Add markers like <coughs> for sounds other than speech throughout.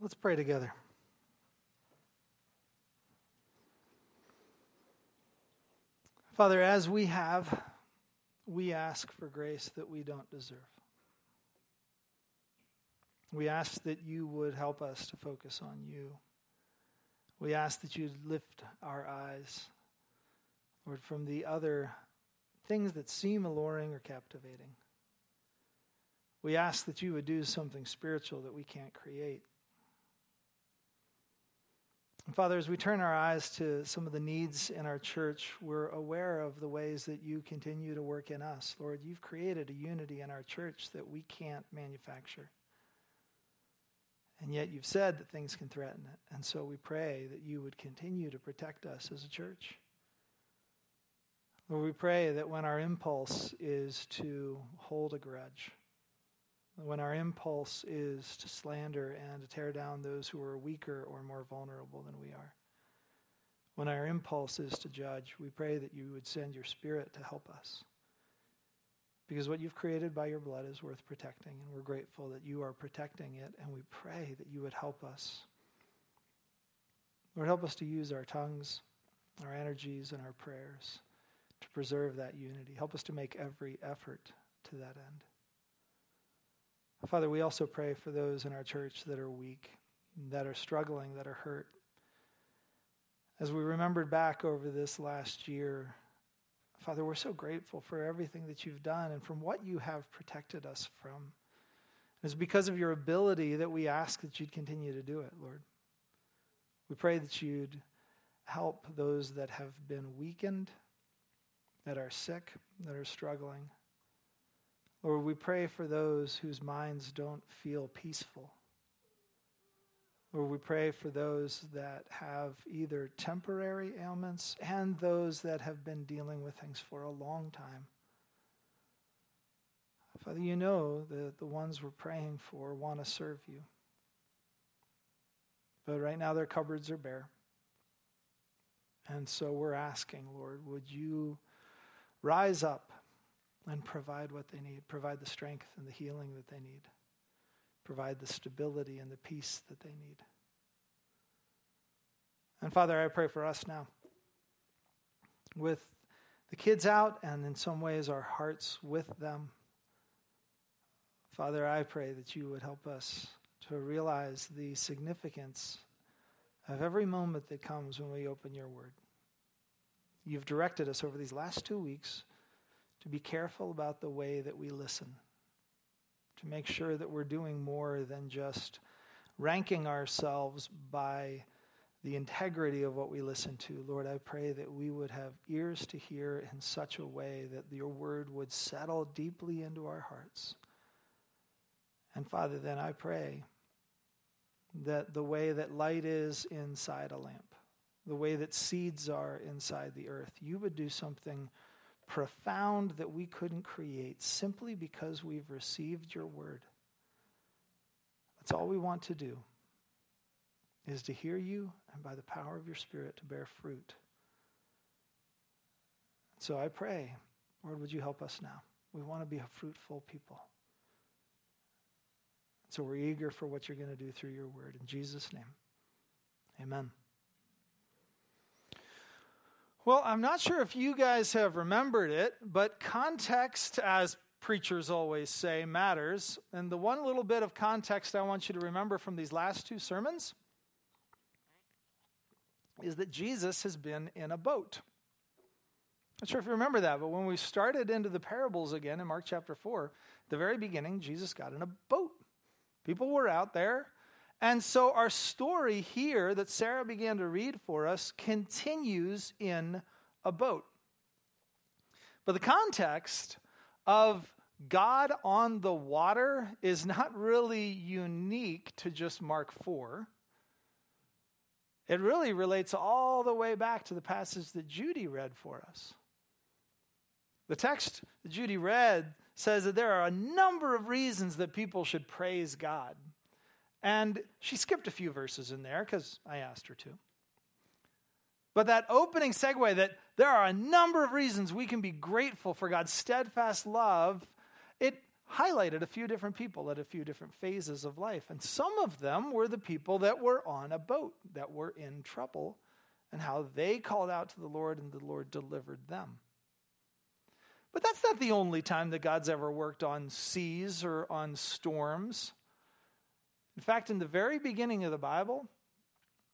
Let's pray together. Father, as we have, we ask for grace that we don't deserve. We ask that you would help us to focus on you. We ask that you'd lift our eyes, Lord, from the other things that seem alluring or captivating. We ask that you would do something spiritual that we can't create. And Father, as we turn our eyes to some of the needs in our church, we're aware of the ways that you continue to work in us. Lord, you've created a unity in our church that we can't manufacture. And yet you've said that things can threaten it. And so we pray that you would continue to protect us as a church. Lord, we pray that when our impulse is to hold a grudge, when our impulse is to slander and to tear down those who are weaker or more vulnerable than we are, when our impulse is to judge, we pray that you would send your spirit to help us. Because what you've created by your blood is worth protecting, and we're grateful that you are protecting it, and we pray that you would help us. Lord, help us to use our tongues, our energies, and our prayers to preserve that unity. Help us to make every effort to that end. Father, we also pray for those in our church that are weak, that are struggling, that are hurt. As we remembered back over this last year, Father, we're so grateful for everything that you've done and from what you have protected us from. It's because of your ability that we ask that you'd continue to do it, Lord. We pray that you'd help those that have been weakened, that are sick, that are struggling. Lord, we pray for those whose minds don't feel peaceful. Lord, we pray for those that have either temporary ailments and those that have been dealing with things for a long time. Father, you know that the ones we're praying for want to serve you. But right now their cupboards are bare. And so we're asking, Lord, would you rise up and provide what they need, provide the strength and the healing that they need provide the stability and the peace that they need. And Father, I pray for us now. With the kids out, and in some ways our hearts with them. Father, I pray that you would help us to realize the significance of every moment that comes when we open your word. You've directed us over these last two weeks to be careful about the way that we listen to make sure that we're doing more than just ranking ourselves by the integrity of what we listen to. Lord, I pray that we would have ears to hear in such a way that your word would settle deeply into our hearts. And Father, then I pray that the way that light is inside a lamp, the way that seeds are inside the earth, you would do something profound that we couldn't create simply because we've received your word. That's all we want to do is to hear you and by the power of your spirit to bear fruit. So I pray, Lord, would you help us now? We want to be a fruitful people. So we're eager for what you're going to do through your word. In Jesus' name, amen. Well, I'm not sure if you guys have remembered it, but context, as preachers always say, matters. And the one little bit of context I want you to remember from these last two sermons is that Jesus has been in a boat. Not sure if you remember that, but when we started into the parables again in Mark chapter 4, the very beginning, Jesus got in a boat. People were out there and so our story here that Sarah began to read for us continues in a boat. But the context of God on the water is not really unique to just Mark 4. It really relates all the way back to the passage that Judy read for us. The text that Judy read says that there are a number of reasons that people should praise God. And she skipped a few verses in there because I asked her to. But that opening segue that there are a number of reasons we can be grateful for God's steadfast love, it highlighted a few different people at a few different phases of life. And some of them were the people that were on a boat, that were in trouble, and how they called out to the Lord and the Lord delivered them. But that's not the only time that God's ever worked on seas or on storms. In fact, in the very beginning of the Bible,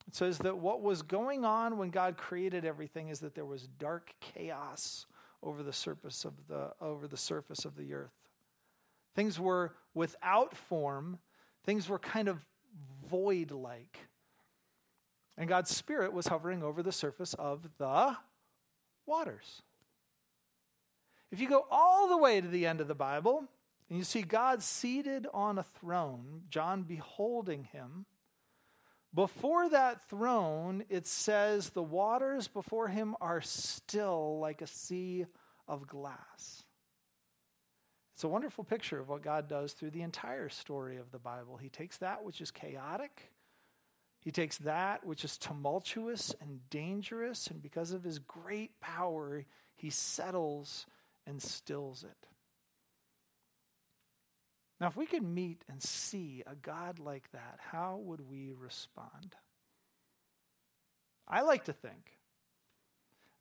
it says that what was going on when God created everything is that there was dark chaos over the surface of the over the surface of the earth. Things were without form, things were kind of void like. And God's Spirit was hovering over the surface of the waters. If you go all the way to the end of the Bible, and you see God seated on a throne, John beholding him, before that throne, it says the waters before him are still like a sea of glass. It's a wonderful picture of what God does through the entire story of the Bible. He takes that which is chaotic, he takes that which is tumultuous and dangerous, and because of his great power, he settles and stills it. Now, if we could meet and see a God like that, how would we respond? I like to think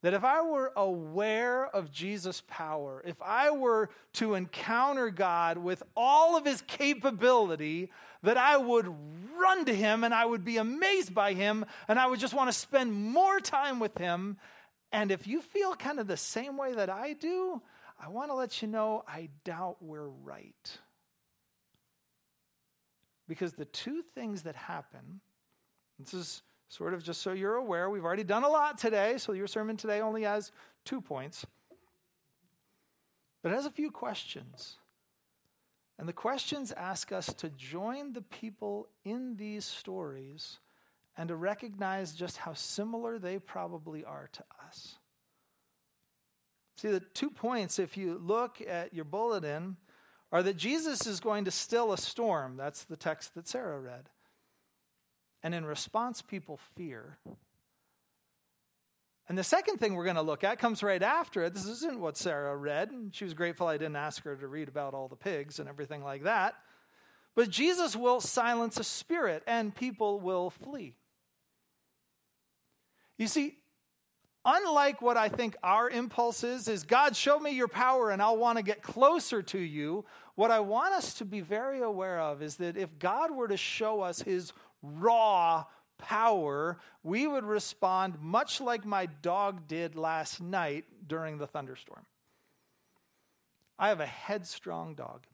that if I were aware of Jesus' power, if I were to encounter God with all of his capability, that I would run to him and I would be amazed by him and I would just want to spend more time with him. And if you feel kind of the same way that I do, I want to let you know I doubt we're right. Because the two things that happen, this is sort of just so you're aware, we've already done a lot today, so your sermon today only has two points. But it has a few questions. And the questions ask us to join the people in these stories and to recognize just how similar they probably are to us. See, the two points, if you look at your bulletin, are that Jesus is going to still a storm. That's the text that Sarah read. And in response, people fear. And the second thing we're going to look at comes right after it. This isn't what Sarah read. She was grateful I didn't ask her to read about all the pigs and everything like that. But Jesus will silence a spirit and people will flee. You see, unlike what I think our impulse is, is God, show me your power and I'll want to get closer to you. What I want us to be very aware of is that if God were to show us his raw power, we would respond much like my dog did last night during the thunderstorm. I have a headstrong dog.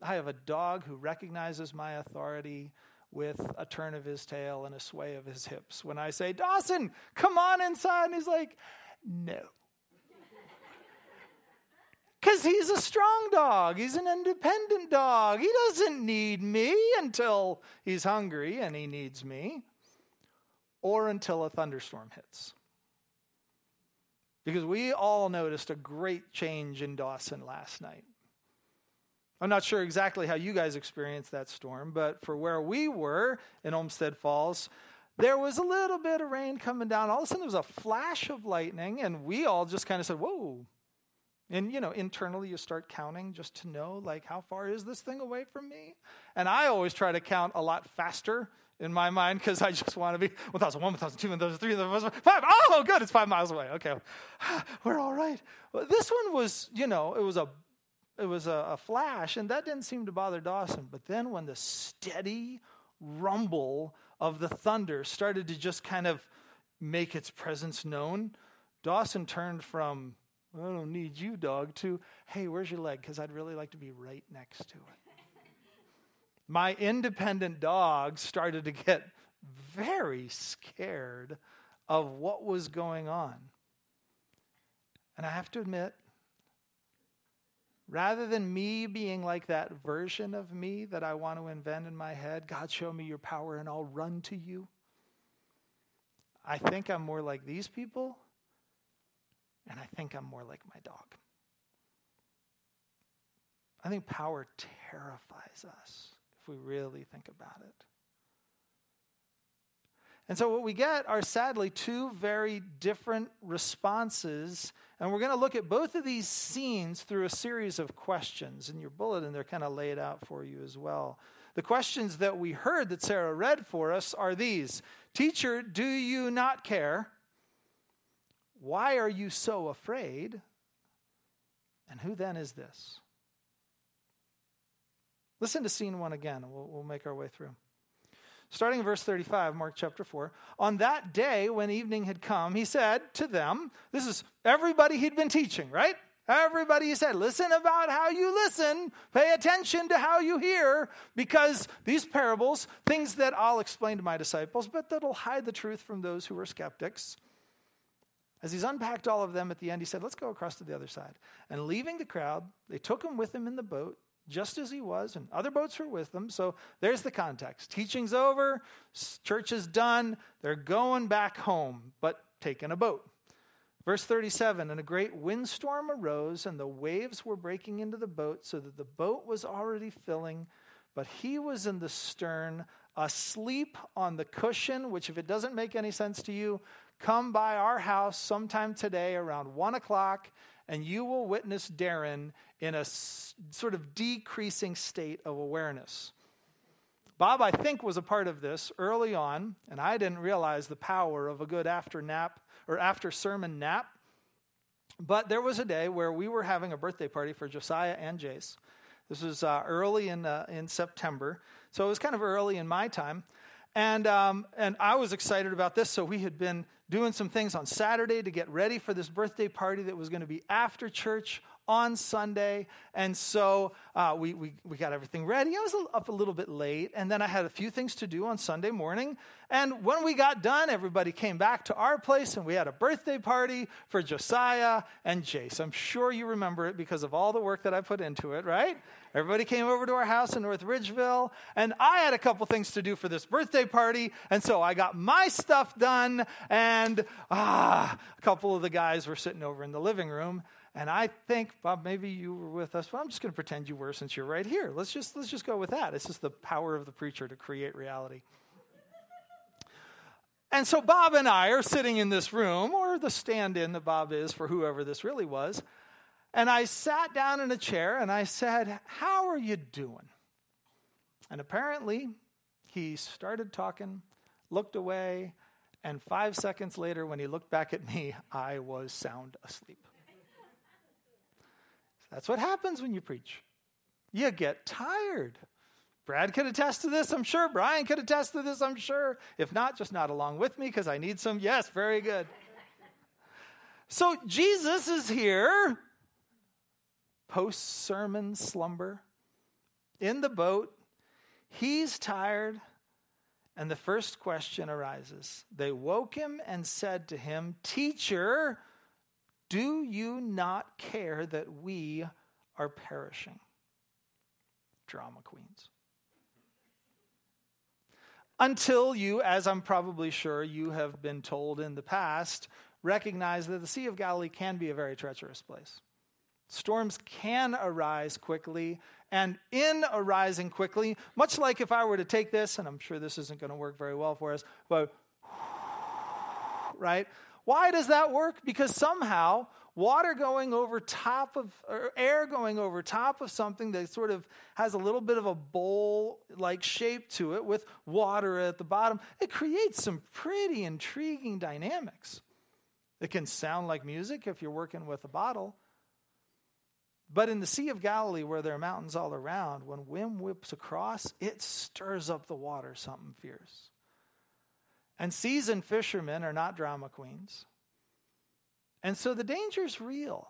I have a dog who recognizes my authority with a turn of his tail and a sway of his hips. When I say, Dawson, come on inside, and he's like, no. <laughs> Because he's a strong dog. He's an independent dog. He doesn't need me until he's hungry and he needs me, or until a thunderstorm hits. Because we all noticed a great change in Dawson last night. I'm not sure exactly how you guys experienced that storm, but for where we were in Olmsted Falls, there was a little bit of rain coming down. All of a sudden, there was a flash of lightning, and we all just kind of said, Whoa. And, you know, internally, you start counting just to know, like, how far is this thing away from me? And I always try to count a lot faster in my mind because I just want to be 1,001, 1,002, 1,003, 5. Oh, good, it's five miles away. Okay, <sighs> we're all right. This one was, you know, it was a it was a, a flash, and that didn't seem to bother Dawson. But then when the steady rumble of the thunder started to just kind of make its presence known, Dawson turned from, I don't need you, dog, to, hey, where's your leg? Because I'd really like to be right next to it. My independent dog started to get very scared of what was going on. And I have to admit, Rather than me being like that version of me that I want to invent in my head, God, show me your power and I'll run to you. I think I'm more like these people, and I think I'm more like my dog. I think power terrifies us if we really think about it. And so, what we get are sadly two very different responses And we're going to look at both of these scenes through a series of questions. In your bulletin, they're kind of laid out for you as well. The questions that we heard that Sarah read for us are these Teacher, do you not care? Why are you so afraid? And who then is this? Listen to scene one again, we'll, we'll make our way through. Starting in verse 35, Mark chapter 4. On that day, when evening had come, he said to them, This is everybody he'd been teaching, right? Everybody he said, Listen about how you listen, pay attention to how you hear, because these parables, things that I'll explain to my disciples, but that'll hide the truth from those who are skeptics. As he's unpacked all of them at the end, he said, Let's go across to the other side. And leaving the crowd, they took him with them in the boat just as he was, and other boats were with them. So there's the context. Teaching's over, church is done, they're going back home, but taking a boat. Verse 37 And a great windstorm arose, and the waves were breaking into the boat, so that the boat was already filling, but he was in the stern, asleep on the cushion, which, if it doesn't make any sense to you, come by our house sometime today around one o'clock and you will witness Darren in a s- sort of decreasing state of awareness. Bob, I think, was a part of this early on, and I didn't realize the power of a good after nap or after sermon nap. But there was a day where we were having a birthday party for Josiah and Jace. This was uh, early in, uh, in September, so it was kind of early in my time. And, um, and I was excited about this. So we had been doing some things on Saturday to get ready for this birthday party that was going to be after church on Sunday. And so uh, we, we, we got everything ready. I was up a little bit late, and then I had a few things to do on Sunday morning. And when we got done, everybody came back to our place, and we had a birthday party for Josiah and Jace. I'm sure you remember it because of all the work that I put into it, right? Everybody came over to our house in North Ridgeville, and I had a couple things to do for this birthday party, and so I got my stuff done, and ah, a couple of the guys were sitting over in the living room, and I think, Bob, maybe you were with us, but I'm just going to pretend you were since you're right here. Let's just let's just go with that. It's just the power of the preacher to create reality. And so Bob and I are sitting in this room, or the stand in that Bob is for whoever this really was. And I sat down in a chair and I said, How are you doing? And apparently, he started talking, looked away, and five seconds later, when he looked back at me, I was sound asleep. That's what happens when you preach. You get tired. Brad could attest to this, I'm sure. Brian could attest to this, I'm sure. If not, just nod along with me because I need some. Yes, very good. So Jesus is here, post sermon slumber, in the boat. He's tired. And the first question arises. They woke him and said to him, Teacher, do you not care that we are perishing? Drama queens. Until you, as I'm probably sure you have been told in the past, recognize that the Sea of Galilee can be a very treacherous place. Storms can arise quickly, and in arising quickly, much like if I were to take this, and I'm sure this isn't going to work very well for us, but <sighs> right? Why does that work? Because somehow water going over top of, or air going over top of something that sort of has a little bit of a bowl like shape to it with water at the bottom, it creates some pretty intriguing dynamics. It can sound like music if you're working with a bottle. But in the Sea of Galilee, where there are mountains all around, when wind whips across, it stirs up the water something fierce. And seasoned fishermen are not drama queens. And so the danger is real.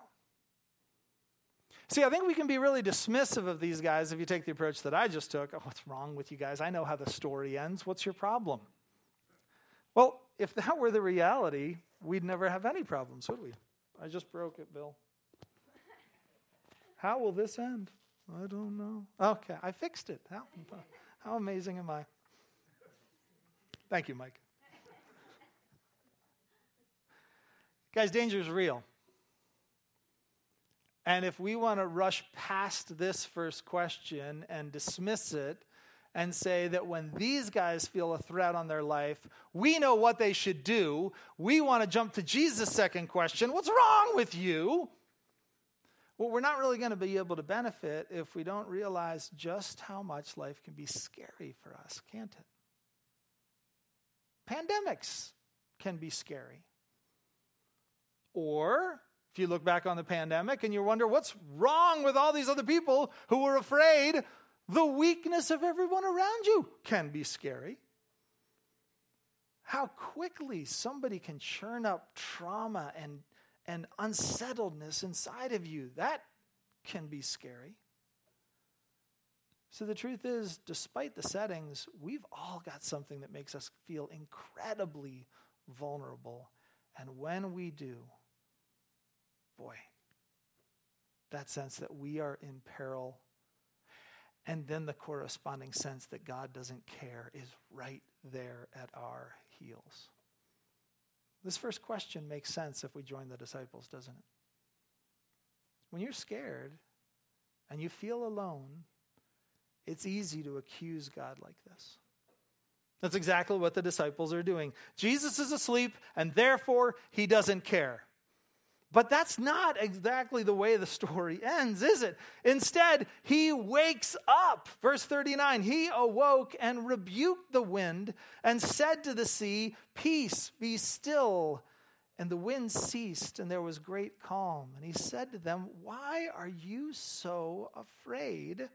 See, I think we can be really dismissive of these guys if you take the approach that I just took. Oh, what's wrong with you guys? I know how the story ends. What's your problem? Well, if that were the reality, we'd never have any problems, would we? I just broke it, Bill. How will this end? I don't know. Okay, I fixed it. How, how amazing am I? Thank you, Mike. Guys, danger is real. And if we want to rush past this first question and dismiss it and say that when these guys feel a threat on their life, we know what they should do. We want to jump to Jesus' second question What's wrong with you? Well, we're not really going to be able to benefit if we don't realize just how much life can be scary for us, can't it? Pandemics can be scary. Or if you look back on the pandemic and you wonder what's wrong with all these other people who were afraid, the weakness of everyone around you can be scary. How quickly somebody can churn up trauma and, and unsettledness inside of you, that can be scary. So the truth is, despite the settings, we've all got something that makes us feel incredibly vulnerable. And when we do, boy, that sense that we are in peril, and then the corresponding sense that God doesn't care is right there at our heels. This first question makes sense if we join the disciples, doesn't it? When you're scared and you feel alone, it's easy to accuse God like this. That's exactly what the disciples are doing. Jesus is asleep, and therefore he doesn't care. But that's not exactly the way the story <laughs> ends, is it? Instead, he wakes up. Verse 39 He awoke and rebuked the wind and said to the sea, Peace, be still. And the wind ceased, and there was great calm. And he said to them, Why are you so afraid?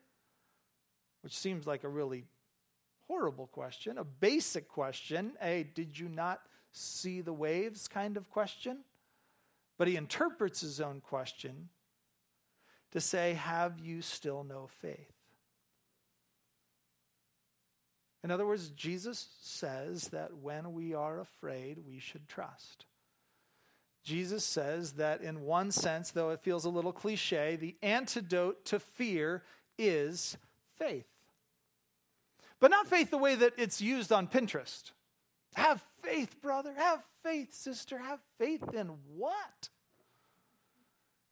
Which seems like a really horrible question, a basic question, a did you not see the waves kind of question. But he interprets his own question to say, Have you still no faith? In other words, Jesus says that when we are afraid, we should trust. Jesus says that in one sense, though it feels a little cliche, the antidote to fear is faith. But not faith the way that it's used on Pinterest. Have faith, brother. Have faith, sister. Have faith in what?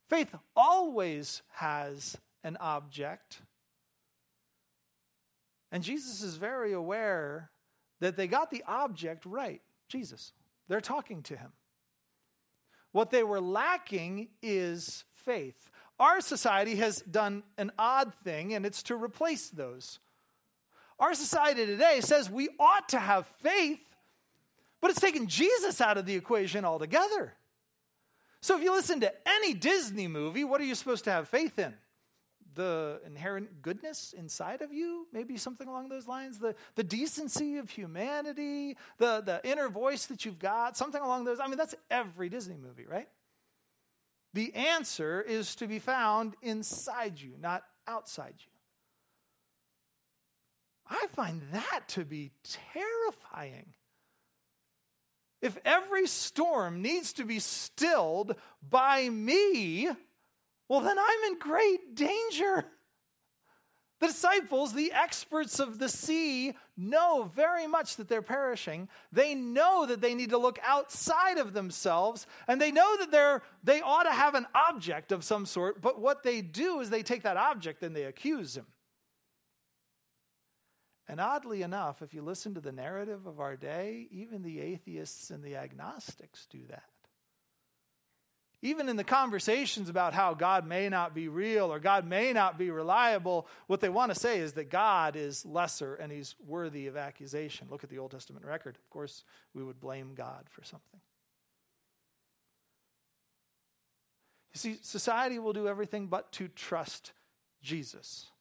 Faith always has an object. And Jesus is very aware that they got the object right Jesus. They're talking to him. What they were lacking is faith. Our society has done an odd thing, and it's to replace those. Our society today says we ought to have faith, but it's taken Jesus out of the equation altogether. So if you listen to any Disney movie, what are you supposed to have faith in? The inherent goodness inside of you, maybe something along those lines, the, the decency of humanity, the, the inner voice that you've got, something along those. I mean, that's every Disney movie, right? The answer is to be found inside you, not outside you. I find that to be terrifying. If every storm needs to be stilled by me, well, then I'm in great danger. The disciples, the experts of the sea, know very much that they're perishing. They know that they need to look outside of themselves, and they know that they're, they ought to have an object of some sort, but what they do is they take that object and they accuse him. And oddly enough, if you listen to the narrative of our day, even the atheists and the agnostics do that. Even in the conversations about how God may not be real or God may not be reliable, what they want to say is that God is lesser and he's worthy of accusation. Look at the Old Testament record. Of course, we would blame God for something. You see, society will do everything but to trust Jesus.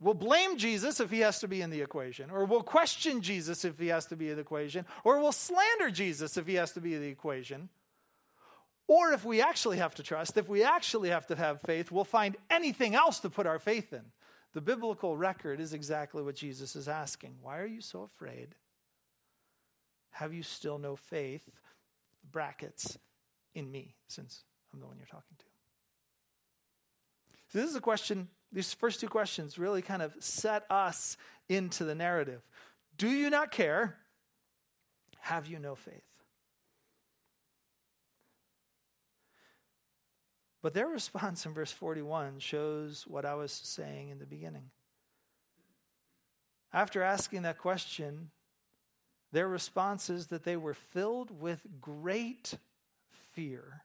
We'll blame Jesus if he has to be in the equation, or we'll question Jesus if he has to be in the equation, or we'll slander Jesus if he has to be in the equation. Or if we actually have to trust, if we actually have to have faith, we'll find anything else to put our faith in. The biblical record is exactly what Jesus is asking. Why are you so afraid? Have you still no faith? Brackets in me, since I'm the one you're talking to. So, this is a question these first two questions really kind of set us into the narrative. Do you not care? Have you no faith? But their response in verse 41 shows what I was saying in the beginning. After asking that question, their response is that they were filled with great fear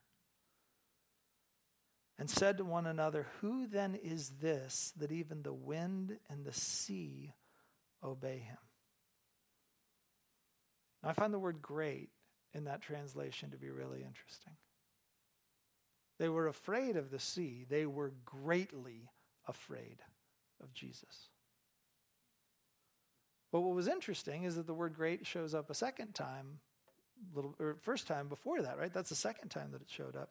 and said to one another, Who then is this that even the wind and the sea obey him? Now, I find the word great in that translation to be really interesting. They were afraid of the sea, they were greatly afraid of Jesus. But what was interesting is that the word great shows up a second time, little or first time before that, right? That's the second time that it showed up.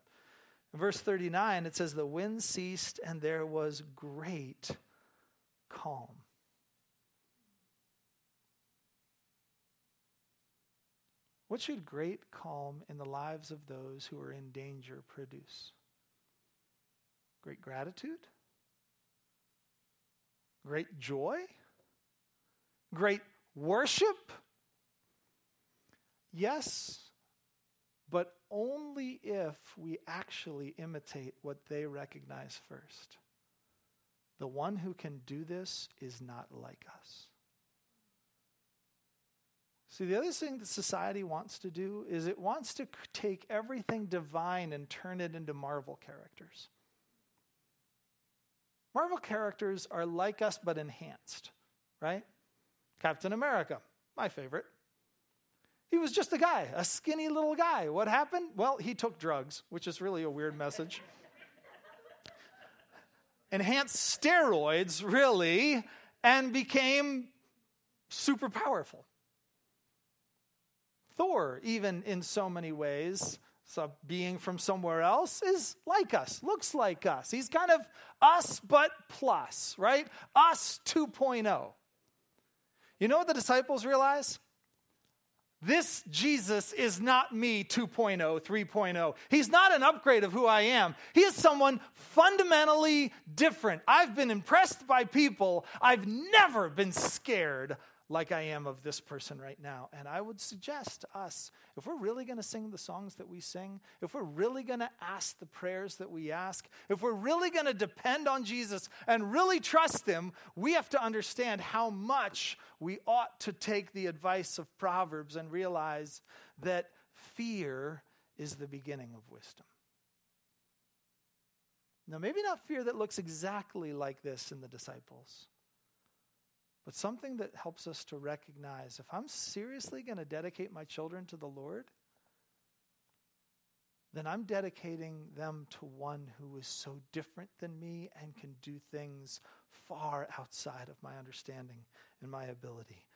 Verse 39, it says, The wind ceased and there was great calm. What should great calm in the lives of those who are in danger produce? Great gratitude? Great joy? Great worship? Yes, only if we actually imitate what they recognize first. The one who can do this is not like us. See, the other thing that society wants to do is it wants to take everything divine and turn it into Marvel characters. Marvel characters are like us but enhanced, right? Captain America, my favorite. He was just a guy, a skinny little guy. What happened? Well, he took drugs, which is really a weird message. Enhanced steroids, really, and became super powerful. Thor, even in so many ways, so being from somewhere else, is like us, looks like us. He's kind of us, but plus, right? Us 2.0. You know what the disciples realize? This Jesus is not me 2.0, 3.0. He's not an upgrade of who I am. He is someone fundamentally different. I've been impressed by people. I've never been scared like I am of this person right now. And I would suggest to us, if we're really going to sing the songs that we sing, if we're really going to ask the prayers that we ask, if we're really going to depend on Jesus and really trust Him, we have to understand how much we ought to take the advice of Proverbs and realize that fear is the beginning of wisdom. Now, maybe not fear that looks exactly like this in the disciples but something that helps us to recognize if I'm seriously going to dedicate my children to the Lord, then I'm dedicating them to one who is so different than me and can do things far outside of my understanding and my ability.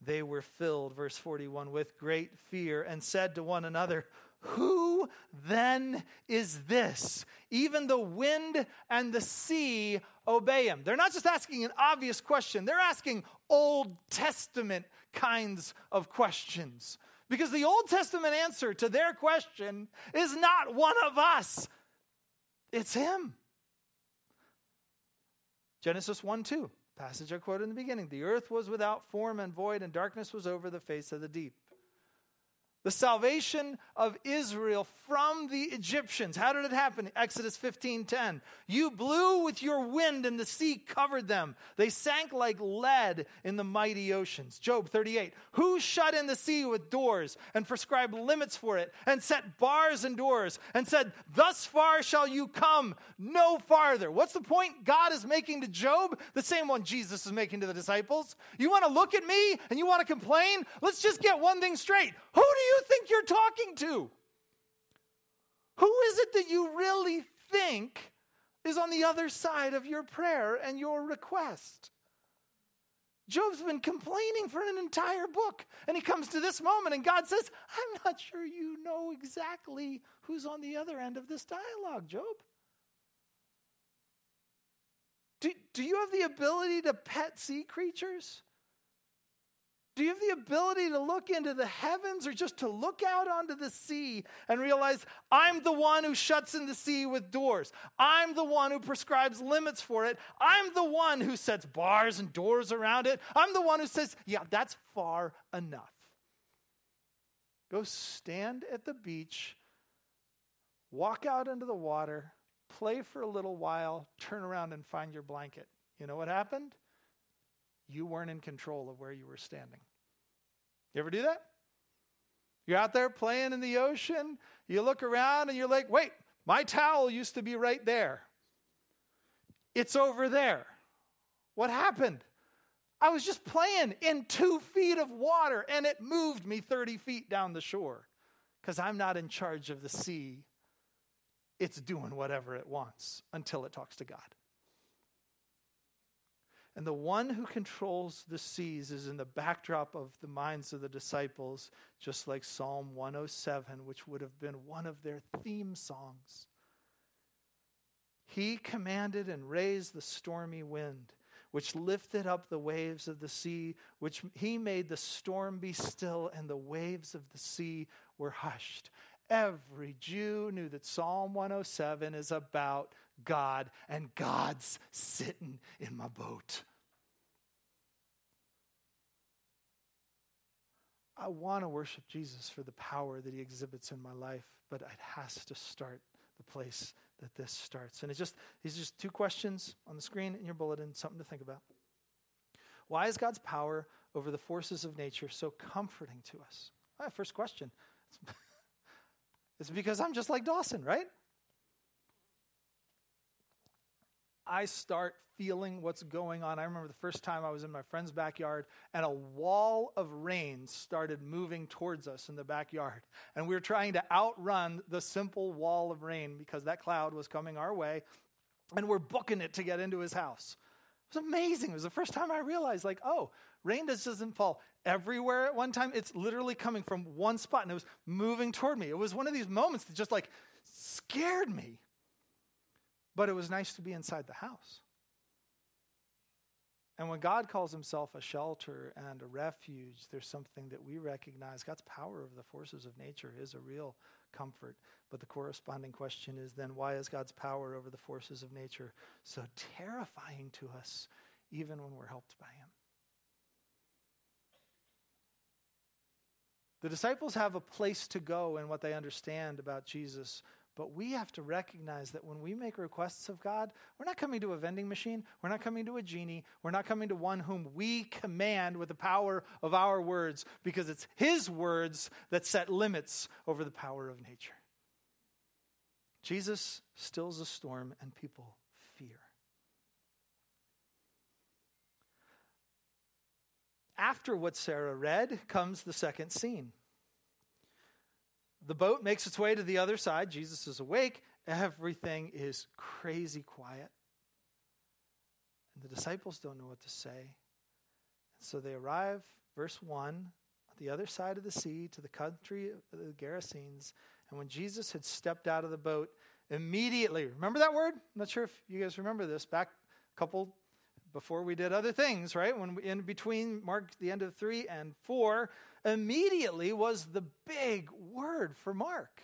They were filled, verse 41, with great fear and said to one another, Who then is this? Even the wind and the sea obey him. They're not just asking an obvious question, they're asking Old Testament kinds of questions. Because the Old Testament answer to their question is not one of us, it's him. Genesis 1 2, passage I quoted in the beginning. The earth was without form and void, and darkness was over the face of the deep the salvation of Israel from the Egyptians. How did it happen? Exodus 15:10. You blew with your wind and the sea covered them. They sank like lead in the mighty oceans. Job 38. Who shut in the sea with doors and prescribed limits for it and set bars and doors and said, "Thus far shall you come, no farther." What's the point God is making to Job? The same one Jesus is making to the disciples. You want to look at me and you want to complain? Let's just get one thing straight. Who do you think you're talking to? Who is it that you really think is on the other side of your prayer and your request? Job's been complaining for an entire book, and he comes to this moment, and God says, I'm not sure you know exactly who's on the other end of this dialogue, Job. Do, do you have the ability to pet sea creatures? Do you have the ability to look into the heavens or just to look out onto the sea and realize I'm the one who shuts in the sea with doors? I'm the one who prescribes limits for it. I'm the one who sets bars and doors around it. I'm the one who says, yeah, that's far enough. Go stand at the beach, walk out into the water, play for a little while, turn around and find your blanket. You know what happened? you weren't in control of where you were standing. You ever do that? You're out there playing in the ocean, you look around and you're like, wait, my towel used to be right there. It's over there. What happened? I was just playing in two feet of water and it moved me 30 feet down the shore because I'm not in charge of the sea. It's doing whatever it wants until it talks to God. And the one who controls the seas is in the backdrop of the minds of the disciples, just like Psalm 107, which would have been one of their theme songs. He commanded and raised the stormy wind, which lifted up the waves of the sea, which he made the storm be still, and the waves of the sea were hushed. Every Jew knew that Psalm 107 is about God, and God's sitting in my boat. I want to worship Jesus for the power that he exhibits in my life, but it has to start the place that this starts. And it's just these are just two questions on the screen in your bulletin, something to think about. Why is God's power over the forces of nature so comforting to us? Right, first question. <laughs> It's because I'm just like Dawson, right? I start feeling what's going on. I remember the first time I was in my friend's backyard and a wall of rain started moving towards us in the backyard. And we were trying to outrun the simple wall of rain because that cloud was coming our way. And we're booking it to get into his house. It was amazing. It was the first time I realized, like, oh, rain just doesn't fall everywhere at one time. It's literally coming from one spot and it was moving toward me. It was one of these moments that just like scared me. But it was nice to be inside the house. And when God calls himself a shelter and a refuge, there's something that we recognize God's power over the forces of nature is a real comfort. But the corresponding question is then why is God's power over the forces of nature so terrifying to us, even when we're helped by him? The disciples have a place to go in what they understand about Jesus but we have to recognize that when we make requests of God, we're not coming to a vending machine. We're not coming to a genie. We're not coming to one whom we command with the power of our words, because it's His words that set limits over the power of nature. Jesus stills a storm, and people fear. After what Sarah read comes the second scene. The boat makes its way to the other side. Jesus is awake. Everything is crazy quiet. And the disciples don't know what to say. And so they arrive, verse 1, on the other side of the sea to the country of the Gerasenes. And when Jesus had stepped out of the boat, immediately, remember that word? I'm not sure if you guys remember this. Back a couple before we did other things, right? When we, in between Mark, the end of three and four, immediately was the big word for Mark.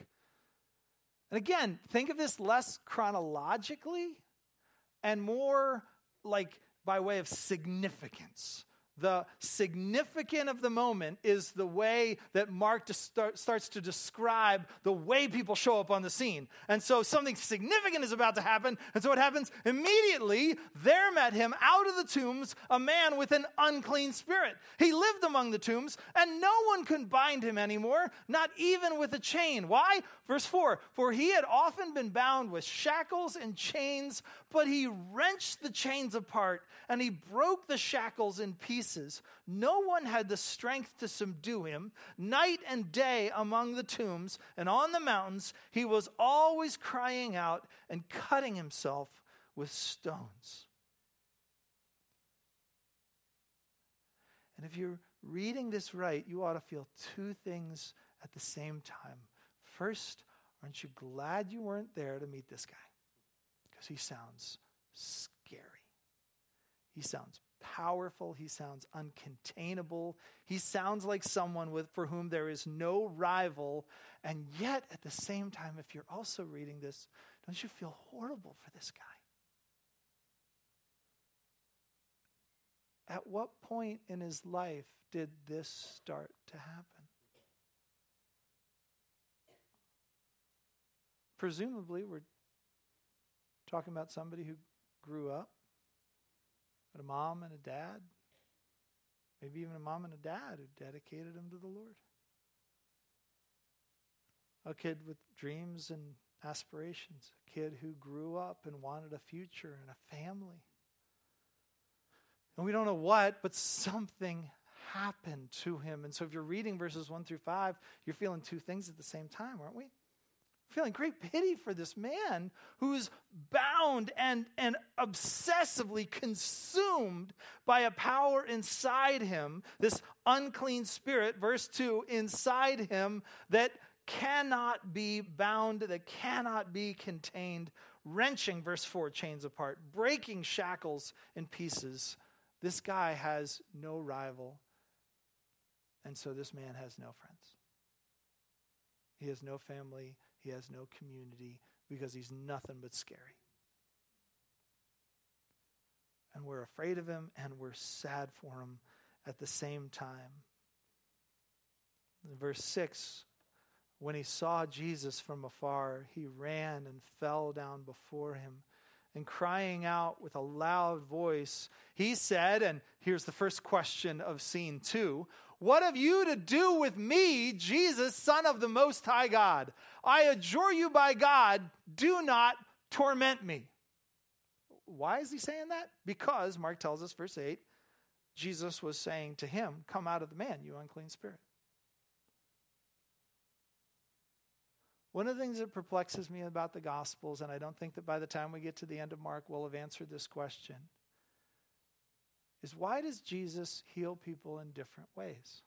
And again, think of this less chronologically and more like by way of significance the significant of the moment is the way that Mark start, starts to describe the way people show up on the scene. And so something significant is about to happen. And so what happens? Immediately, there met him out of the tombs a man with an unclean spirit. He lived among the tombs, and no one could bind him anymore, not even with a chain. Why? Verse 4 For he had often been bound with shackles and chains, but he wrenched the chains apart, and he broke the shackles in pieces pieces. No one had the strength to subdue him. Night and day among the tombs and on the mountains, he was always crying out and cutting himself with stones. And if you're reading this right, you ought to feel two things at the same time. First, aren't you glad you weren't there to meet this guy? Because he sounds scary. He sounds powerful. He sounds uncontainable. He sounds like someone with, for whom there is no rival. And yet, at the same time, if you're also reading this, don't you feel horrible for this guy? At what point in his life did this start to happen? Presumably, we're talking about somebody who grew up had a mom and a dad, Maybe even a mom and a dad who dedicated him to the Lord. A kid with dreams and aspirations, a kid who grew up and wanted a future and a family. And we don't know what, but something happened to him. And so if you're reading verses 1 through 5, you're feeling two things at the same time, aren't we? Feeling great pity for this man who's bound and, and obsessively consumed by a power inside him, this unclean spirit, verse 2, inside him that cannot be bound, that cannot be contained, wrenching, verse 4, chains apart, breaking shackles in pieces. This guy has no rival, and so this man has no friends. He has no family, he has no community because he's nothing but scary. And we're afraid of him and we're sad for him at the same time. In verse 6, when he saw Jesus from afar, he ran and fell down before him. And crying out with a loud voice, he said, and here's the first question of scene two What have you to do with me, Jesus, Son of the Most High God? I adjure you by God, do not torment me. Why is he saying that? Because, Mark tells us, verse 8, Jesus was saying to him, Come out of the man, you unclean spirit. One of the things that perplexes me about the Gospels, and I don't think that by the time we get to the end of Mark, we'll have answered this question, is why does Jesus heal people in different ways?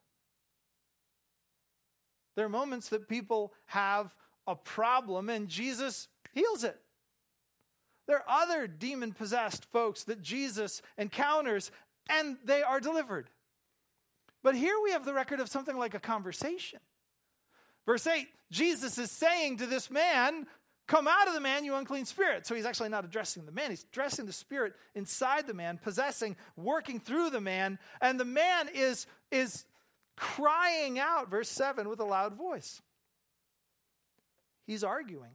There are moments that people have a problem and Jesus heals it. There are other demon possessed folks that Jesus encounters and they are delivered. But here we have the record of something like a conversation. Verse 8 Jesus is saying to this man, Come out of the man, you unclean spirit. So he's actually not addressing the man, he's addressing the spirit inside the man, possessing, working through the man. And the man is, is crying out, verse 7, with a loud voice. He's arguing.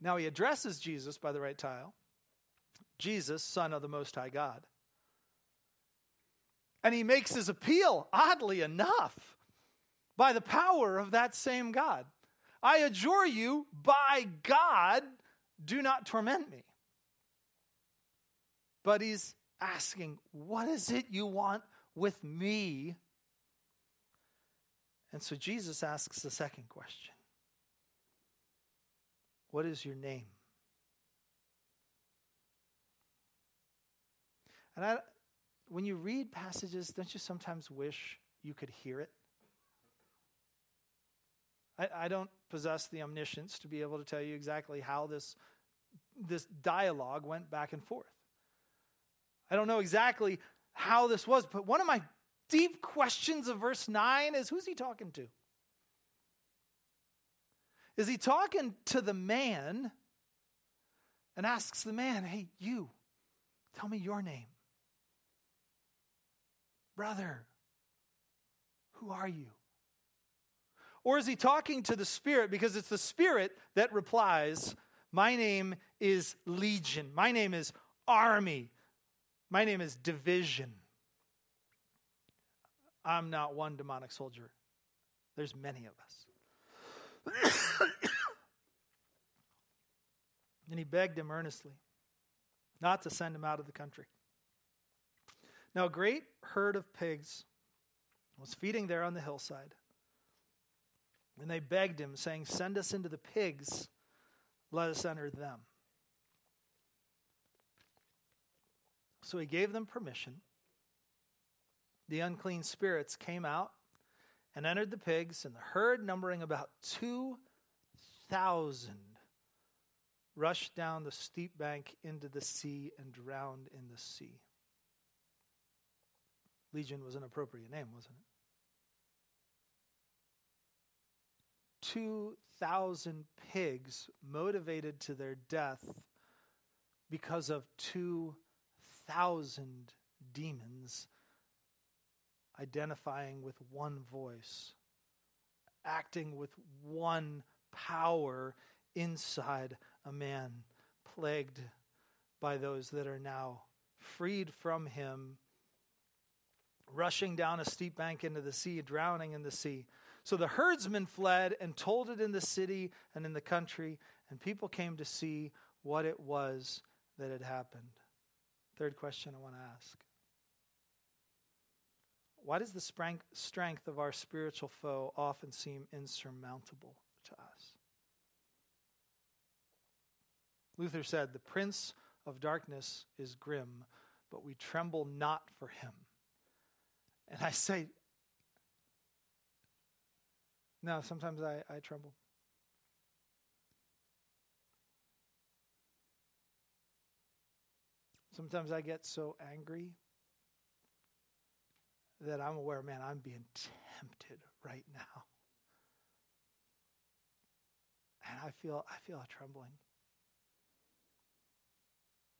Now he addresses Jesus by the right tile Jesus, Son of the Most High God. And he makes his appeal, oddly enough, by the power of that same God. I adjure you, by God, do not torment me. But he's asking, What is it you want with me? And so Jesus asks the second question What is your name? And I, when you read passages, don't you sometimes wish you could hear it? I, I, don't possess the omniscience to be able to tell you exactly how this, this dialogue went back and forth. I don't know exactly how this was, but one of my deep questions of verse 9 is who's he talking to? Is he talking to the man and asks the man, hey, you, tell me your name? Brother, who are you? Or is he talking to the Spirit because it's the Spirit that replies, My name is Legion. My name is Army. My name is Division. I'm not one demonic soldier, there's many of us. <coughs> and he begged him earnestly not to send him out of the country. Now, a great herd of pigs was feeding there on the hillside. And they begged him, saying, Send us into the pigs, let us enter them. So he gave them permission. The unclean spirits came out and entered the pigs, and the herd, numbering about 2,000, rushed down the steep bank into the sea and drowned in the sea. Legion was an appropriate name, wasn't it? 2,000 pigs motivated to their death because of 2,000 demons identifying with one voice, acting with one power inside a man, plagued by those that are now freed from him, rushing down a steep bank into the sea, drowning in the sea. So the herdsmen fled and told it in the city and in the country, and people came to see what it was that had happened. Third question I want to ask Why does the strength of our spiritual foe often seem insurmountable to us? Luther said, The prince of darkness is grim, but we tremble not for him. And I say, no, sometimes I, I tremble. Sometimes I get so angry that I'm aware, man, I'm being tempted right now. And I feel I feel a trembling.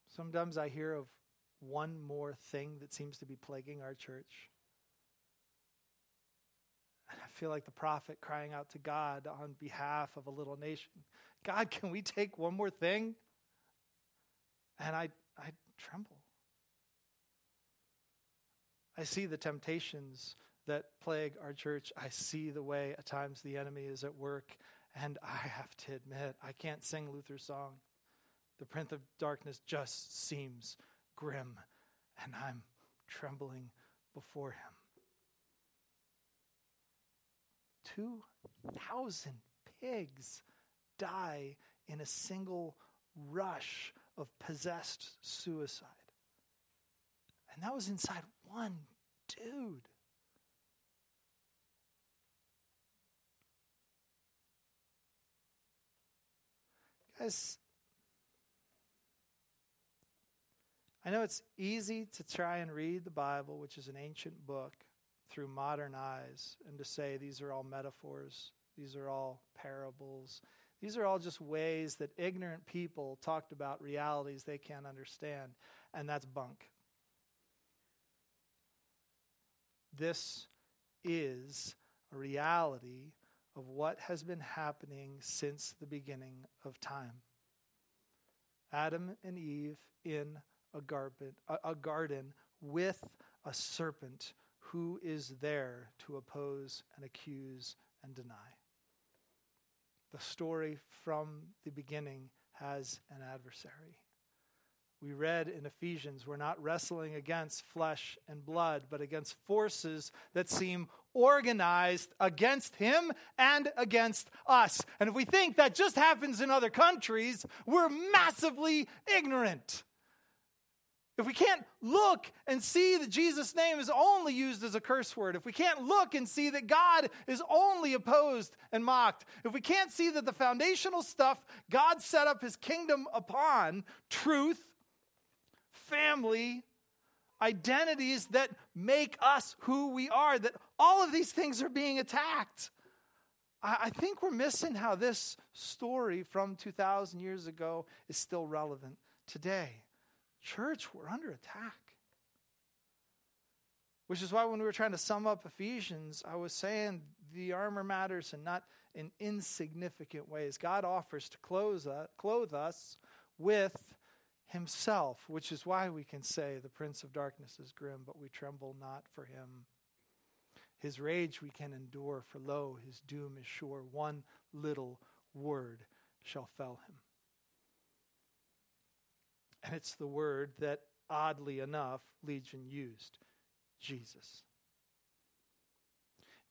Sometimes I hear of one more thing that seems to be plaguing our church. And I feel like the prophet crying out to God on behalf of a little nation God, can we take one more thing? And I, I tremble. I see the temptations that plague our church. I see the way at times the enemy is at work. And I have to admit, I can't sing Luther's song. The Prince of Darkness just seems grim, and I'm trembling before him. 2,000 pigs die in a single rush of possessed suicide. And that was inside one dude. Guys, I know it's easy to try and read the Bible, which is an ancient book, through modern eyes and to say these are all metaphors, these are all parables, these are all just ways that ignorant people talked about realities they can't understand, and that's bunk. This is a reality of what has been happening since the beginning of time. Adam and Eve in a garden, a garden with a serpent who is there to oppose and accuse and deny. The story from the beginning has an adversary. We read in Ephesians, we're not wrestling against flesh and blood, but against forces that seem organized against him and against us. And if we think that just happens in other countries, we're massively ignorant. If we can't look and see that Jesus' name is only used as a curse word, if we can't look and see that God is only opposed and mocked, if we can't see that the foundational stuff God set up his kingdom upon, truth, family, identities that make us who we are, that all of these things are being attacked. I think we're missing how this story from 2,000 years ago is still relevant today. Church, we're under attack. Which is why when we were trying to sum up Ephesians, I was saying the armor matters and not in insignificant ways. God offers to clothe us with himself, which is why we can say the prince of darkness is grim, but we tremble not for him. His rage we can endure, for lo, his doom is sure. One little word shall fell him. And it's the word that, oddly enough, Legion used Jesus.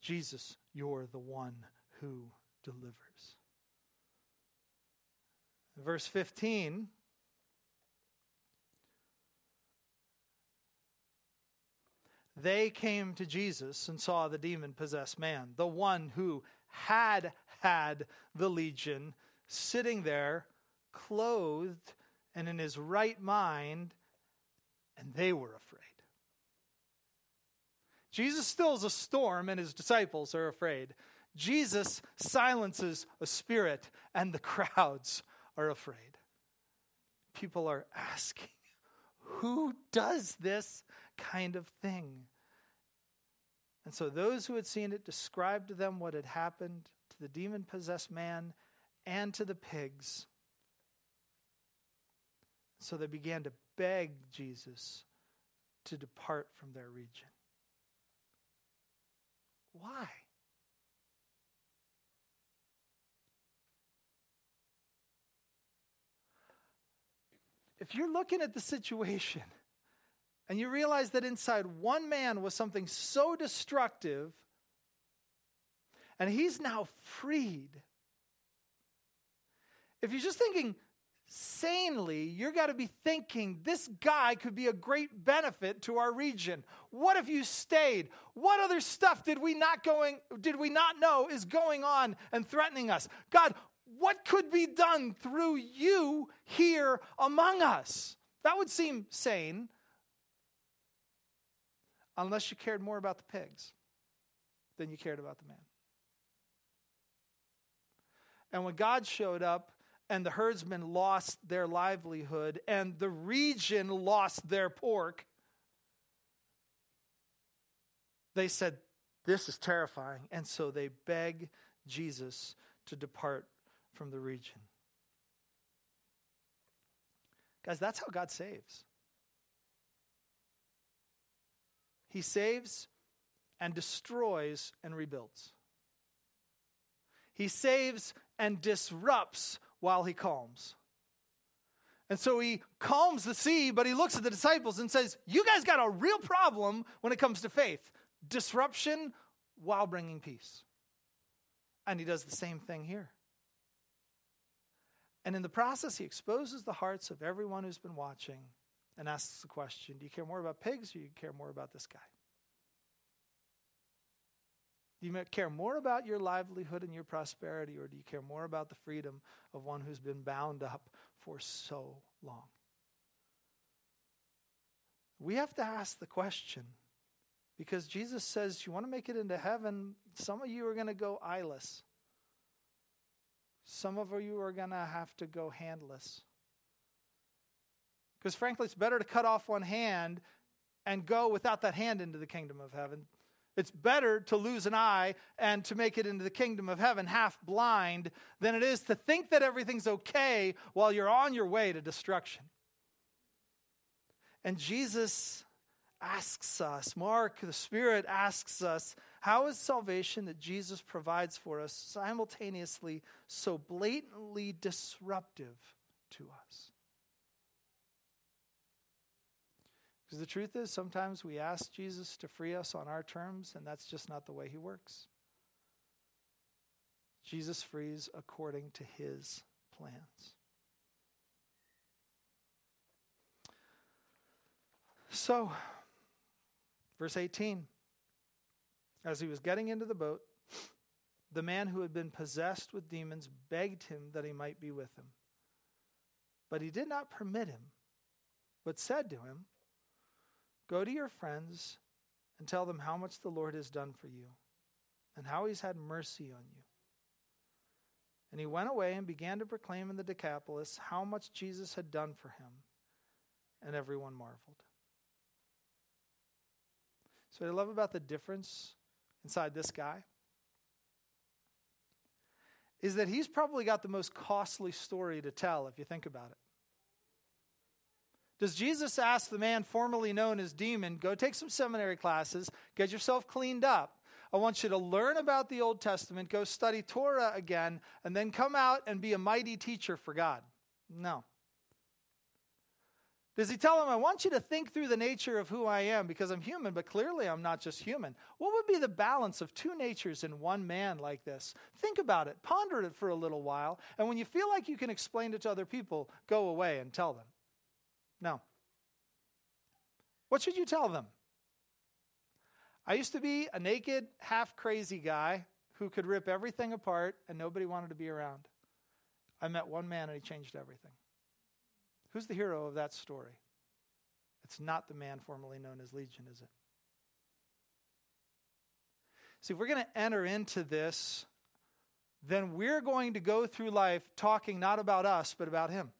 Jesus, you're the one who delivers. Verse 15. They came to Jesus and saw the demon possessed man, the one who had had the legion, sitting there, clothed and in his right mind, and they were afraid. Jesus stills a storm, and his disciples are afraid. Jesus silences a spirit, and the <laughs> crowds are afraid. People are asking, who does this kind of thing? And so those who had seen it described to them what had happened to the demon possessed man and to the pigs. So they began to beg Jesus to depart from their region. Why? If you're looking at the situation and you realize that inside one man was something so destructive, and he's now freed. If you're just thinking sanely, you're got to be thinking this guy could be a great benefit to our region. What if you stayed? What other stuff did we not going did we not know is going on and threatening us? God, what could be done through you here among us? That would seem sane, unless you cared more about the pigs than you cared about the man. And when God showed up and the herdsmen lost their livelihood and the region lost their pork, they said, This is terrifying. And so they beg Jesus to depart from the region. Guys, that's how God saves. He saves and destroys and rebuilds. He saves and disrupts while he calms. And so he calms the sea, but he looks at the disciples and says, You guys got a real problem when it comes to faith disruption while bringing peace. And he does the same thing here. And in the process, he exposes the hearts of everyone who's been watching and asks the question Do you care more about pigs or do you care more about this guy? Do you care more about your livelihood and your prosperity, or do you care more about the freedom of one who's been bound up for so long? We have to ask the question because Jesus says, You want to make it into heaven? Some of you are going to go eyeless. Some of you are going to have to go handless. Because frankly, it's better to cut off one hand and go without that hand into the kingdom of heaven. It's better to lose an eye and to make it into the kingdom of heaven half blind than it is to think that everything's okay while you're on your way to destruction. And Jesus asks us, Mark, the Spirit asks us, how is salvation that Jesus provides for us simultaneously so blatantly disruptive to us? Because the truth is, sometimes we ask Jesus to free us on our terms, and that's just not the way he works. Jesus frees according to his plans. So, verse 18 as he was getting into the boat, the man who had been possessed with demons begged him that he might be with him. But he did not permit him, but said to him, Go to your friends and tell them how much the Lord has done for you and how he's had mercy on you. And he went away and began to proclaim in the Decapolis how much Jesus had done for him, and everyone marveled. So, what I love about the difference inside this guy is that he's probably got the most costly story to tell if you think about it. Does Jesus ask the man formerly known as Demon, go take some seminary classes, get yourself cleaned up? I want you to learn about the Old Testament, go study Torah again, and then come out and be a mighty teacher for God. No. Does he tell him, I want you to think through the nature of who I am because I'm human, but clearly I'm not just human? What would be the balance of two natures in one man like this? Think about it, ponder it for a little while, and when you feel like you can explain it to other people, go away and tell them. No. What should you tell them? I used to be a naked, half crazy guy who could rip everything apart and nobody wanted to be around. I met one man and he changed everything. Who's the hero of that story? It's not the man formerly known as Legion, is it? See, if we're going to enter into this, then we're going to go through life talking not about us, but about Him.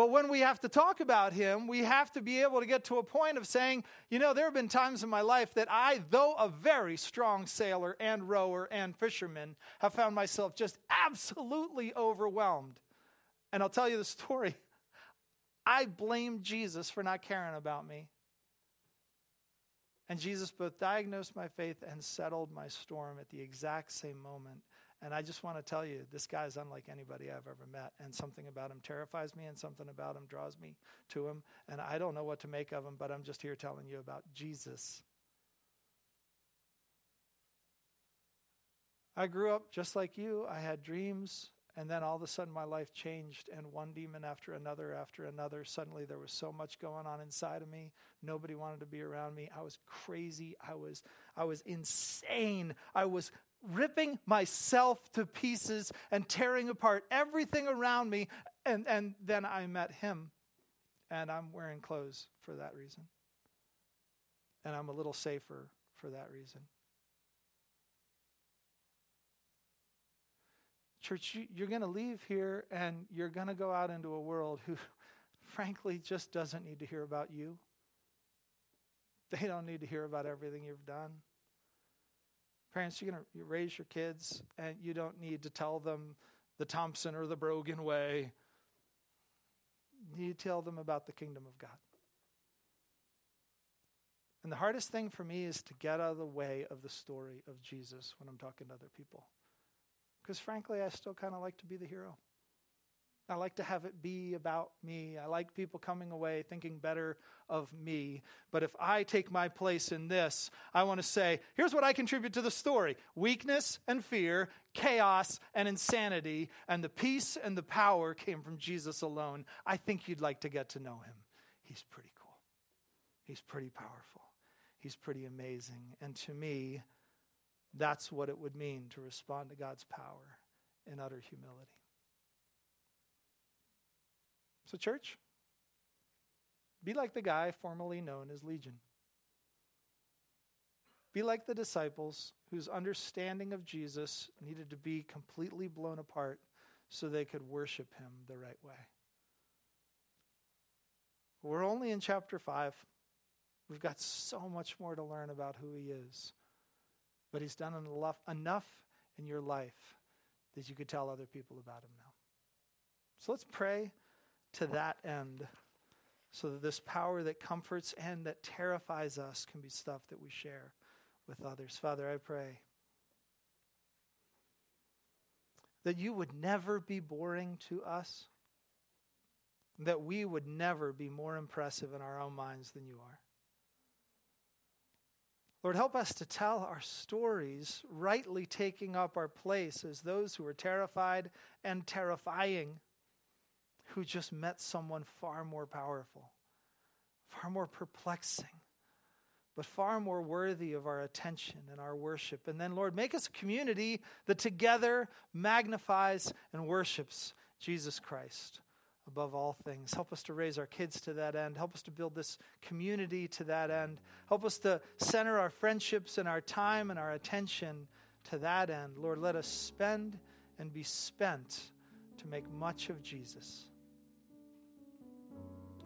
But when we have to talk about Him, we have to be able to get to a point of saying, you know, there have been times in my life that I, though a very strong sailor and rower and fisherman, have found myself just absolutely overwhelmed and I'll tell you the <laughs> story. I blamed Jesus for not caring about me. And Jesus both diagnosed my faith and settled my storm at the exact same moment. And I just want to tell you, this guy is unlike anybody I've ever met. And something about him terrifies me, and something about him draws me to him. And I don't know what to make of him, but I'm just here telling you about Jesus. I grew up just like you. I had dreams, and then all of a sudden my life changed, and one demon after another after another. Suddenly there was so much going on inside of me. Nobody wanted to be around me. I was crazy. I was I was insane. I was ripping myself to pieces and tearing apart everything around me. And, and then I met him, and I'm wearing clothes for that reason. And I'm a little safer for that reason. Church, you're going to leave here and you're going to go out into a world who, <laughs> frankly, just doesn't need to hear about you. They don't need to hear about everything you've done. Parents, you're going to raise your kids, and you don't need to tell them the Thompson or the Brogan way. You tell them about the kingdom of God. And the hardest thing for me is to get out of the way of the story of Jesus when I'm talking to other people. Because frankly, I still kind of like to be the hero. I like to have it be about me. I like people coming away thinking better of me. But if I take my place in this, I want to say here's what I contribute to the story weakness and fear, chaos and insanity, and the peace and the power came from Jesus alone. I think you'd like to get to know him. He's pretty cool, he's pretty powerful, he's pretty amazing. And to me, that's what it would mean to respond to God's power in utter humility. So, church, be like the guy formerly known as Legion. Be like the disciples whose understanding of Jesus needed to be completely blown apart so they could worship him the right way. We're only in chapter 5. We've got so much more to learn about who he is. But he's done enough in your life that you could tell other people about him now. So let's pray to that end so that this power that comforts and that terrifies us can be stuff that we share with others. Father, I pray that you would never be boring to us, that we would never be more impressive in our own minds than you are. Lord, help us to tell our stories, rightly taking up our place as those who are terrified and terrifying who just met someone far more powerful, far more perplexing, but far more worthy of our attention and our worship. And then, Lord, make us a community that together magnifies and worships Jesus Christ above all things. Help us to raise our kids to that end. Help us to build this community to that end. Help us to center our friendships and our time and our attention to that end. Lord, let us spend and be spent to make much of Jesus.